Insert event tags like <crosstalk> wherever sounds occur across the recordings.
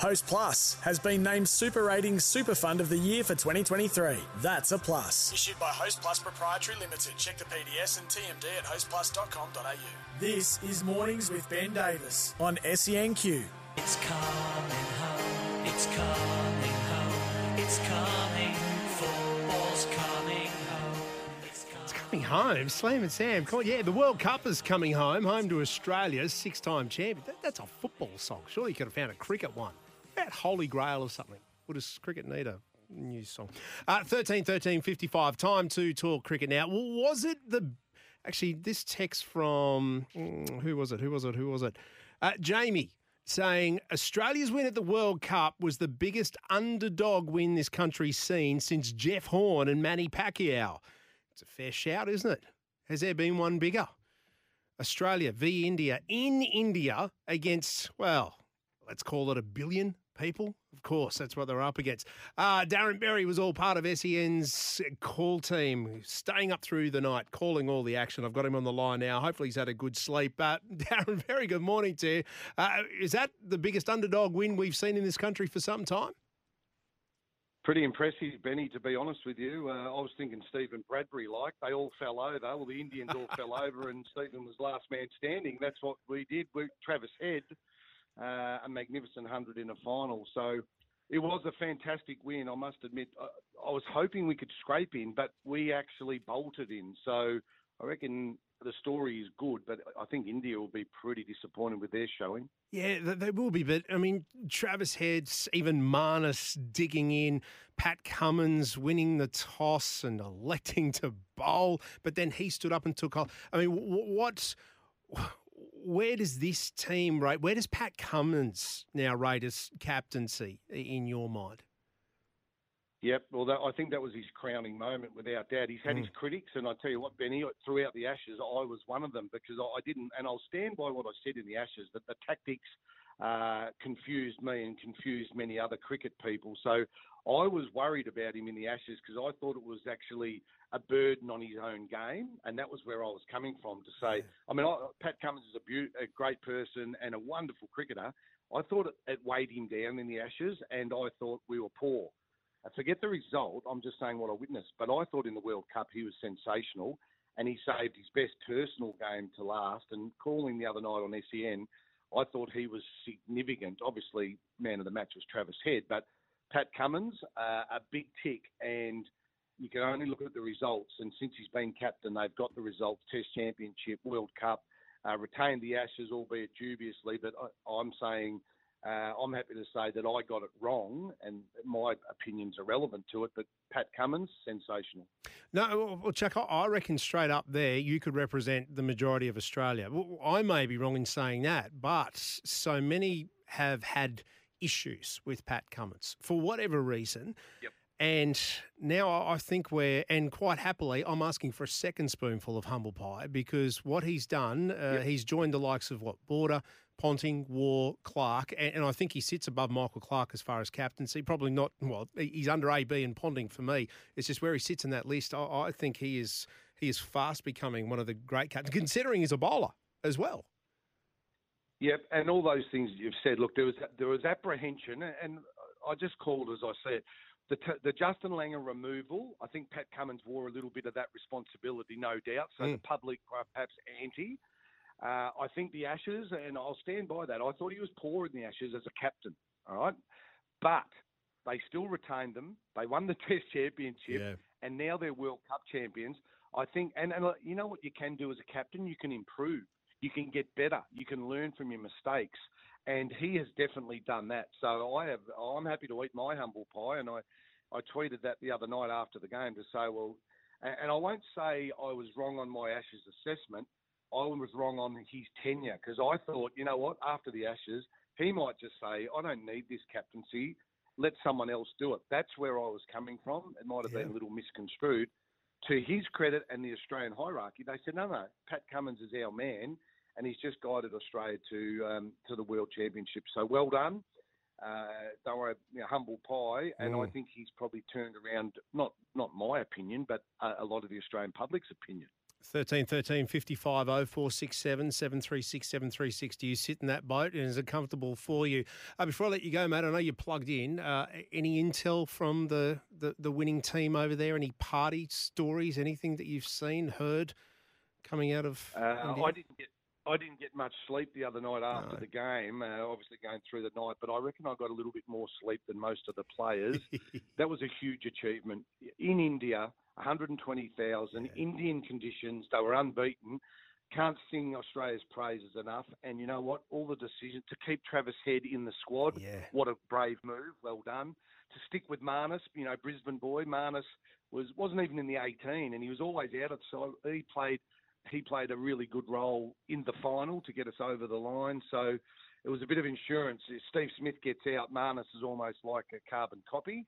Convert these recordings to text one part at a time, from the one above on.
Host Plus has been named Super Ratings Super Fund of the Year for 2023. That's a plus. Issued by Host Plus Proprietary Limited. Check the PDS and TMD at hostplus.com.au. This is Mornings with Ben Davis on SENQ. It's coming home. It's coming home. It's coming. Football's coming home. It's coming. Coming home, Slam and Sam. Come on, yeah, the World Cup is coming home, home to Australia, six-time champion. That, that's a football song. Surely you could have found a cricket one. That Holy Grail or something. Or does cricket need a new song? Uh, 13 13 55. Time to talk cricket now. Was it the. Actually, this text from. mm, who was it? Who was it? Who was it? Uh, Jamie saying Australia's win at the World Cup was the biggest underdog win this country's seen since Jeff Horn and Manny Pacquiao. It's a fair shout, isn't it? Has there been one bigger? Australia v India in India against, well, let's call it a billion people. Of course, that's what they're up against. Uh, Darren Berry was all part of SEN's call team, staying up through the night, calling all the action. I've got him on the line now. Hopefully, he's had a good sleep. Uh, <laughs> Darren, very good morning to you. Uh, is that the biggest underdog win we've seen in this country for some time? Pretty impressive, Benny, to be honest with you. Uh, I was thinking Stephen Bradbury like. They all fell over. Well, the Indians all <laughs> fell over, and Stephen was last man standing. That's what we did. We, Travis Head, Uh, a magnificent 100 in a final. So it was a fantastic win, I must admit. I, I was hoping we could scrape in, but we actually bolted in. So I reckon the story is good, but I think India will be pretty disappointed with their showing. Yeah, they will be. But I mean, Travis Heads, even Marnus digging in, Pat Cummins winning the toss and electing to bowl, but then he stood up and took off. I mean, what? Where does this team rate? Where does Pat Cummins now rate as captaincy in your mind? Yep. Well, that, I think that was his crowning moment, without doubt. He's had his hmm. critics, and I tell you what, Benny, throughout the Ashes, I was one of them because I, I didn't, and I'll stand by what I said in the Ashes that the tactics uh, confused me and confused many other cricket people. So I was worried about him in the Ashes because I thought it was actually a burden on his own game, and that was where I was coming from to say. I mean, I, Pat Cummins is a, beau- a great person and a wonderful cricketer. I thought it, it weighed him down in the Ashes, and I thought we were poor. I forget the result. I'm just saying what I witnessed. But I thought in the World Cup he was sensational, and he saved his best personal game to last. And calling the other night on SEN, I thought he was significant. Obviously, man of the match was Travis Head, but Pat Cummins, uh, a big tick, and you can only look at the results. And since he's been captain, they've got the results: Test Championship, World Cup, uh, retained the Ashes, albeit dubiously. But I, I'm saying. Uh, I'm happy to say that I got it wrong, and my opinions are relevant to it. But Pat Cummins, sensational. No, well, Chuck, I- I reckon straight up there you could represent the majority of Australia. I may be wrong in saying that, but so many have had issues with Pat Cummins for whatever reason. Yep. And now I think we're, and quite happily, I'm asking for a second spoonful of humble pie because what he's done, uh, he's joined the likes of what, Border, Ponting, Waugh, Clarke, and, and I think he sits above Michael Clarke as far as captaincy. Probably not, well, he's under AB and Ponting for me. It's just where he sits in that list. I, I think he is he is fast becoming one of the great captains, considering he's a bowler as well. Yep, and all those things you've said. Look, there was there was apprehension, and I just called as I said. The, t- the Justin Langer removal, I think Pat Cummins wore a little bit of that responsibility, no doubt. So the public were perhaps anti. Uh, I think the Ashes, and I'll stand by that. I thought he was poor in the Ashes as a captain. All right, but they still retained them. They won the <laughs> Test Championship, and now they're World Cup champions. I think, and, and you know what you can do as a captain? You can improve. You can get better. You can learn from your mistakes, and he has definitely done that. So I have. I'm happy to eat my humble pie, and I, I tweeted that the other night after the game to say, well, and, and I won't say I was wrong on my Ashes assessment. I was wrong on his tenure because I thought, you know what, after the Ashes, he might just say, I don't need this captaincy. Let someone else do it. That's where I was coming from. It might have been a little misconstrued. To his credit and the Australian hierarchy, they said, no, no, Pat Cummins is our man, and he's just guided Australia to um, to the World Championship. So well done. Uh, don't worry, you know, humble pie, and I Mm. think he's probably turned around. Not not my opinion, but a, a lot of the Australian public's opinion. 13 13 55 0467 736 736. Do you sit in that boat and is it comfortable for you? Uh, before I let you go, mate, I know you're plugged in. Uh, any intel from the, the, the winning team over there? Any party stories? Anything that you've seen, heard coming out of Uh, I didn't get I didn't get much sleep the other night after No. the game. Uh, obviously going through the night, but I reckon I got a little bit more sleep than most of the players. <laughs> that was a huge achievement in India. 120,000 Indian conditions. They were unbeaten. Can't sing Australia's praises enough. And you know what? All the decisions to keep Travis Head in the squad. Yeah. What a brave move. Well done. To stick with Marnus, you know, Brisbane boy. Marnus was wasn't even in the 18, and he was always out of so he played he played a really good role in the final to get us over the line. So it was a bit of insurance. If Steve Smith gets out, Marnus is almost like a carbon copy.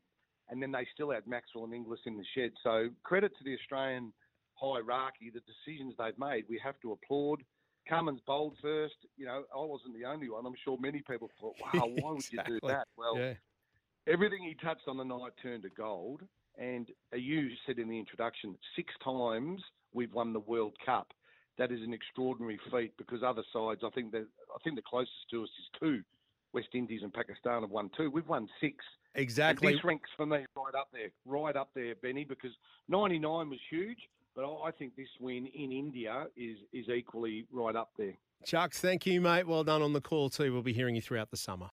And then they still had Maxwell and Inglis in the shed. So credit to the Australian hierarchy, the decisions they've made. We have to applaud. Cummins bowled first. You know, I wasn't the only one. I'm sure many people thought, wow, why would you do <laughs> that? Well, yeah. everything he touched on the night turned to gold. And uh, you said in the introduction, six times we've won the World Cup. That is an extraordinary feat because other sides, I think that I think the closest to us is two. West Indies and Pakistan have won two. We've won six. Exactly. And this ranks for me right up there, right up there, Benny, because 99 was huge, but I I think this win in India is is equally right up there. Chucks, thank you, mate. Well done on the call, too. We'll be hearing you throughout the summer.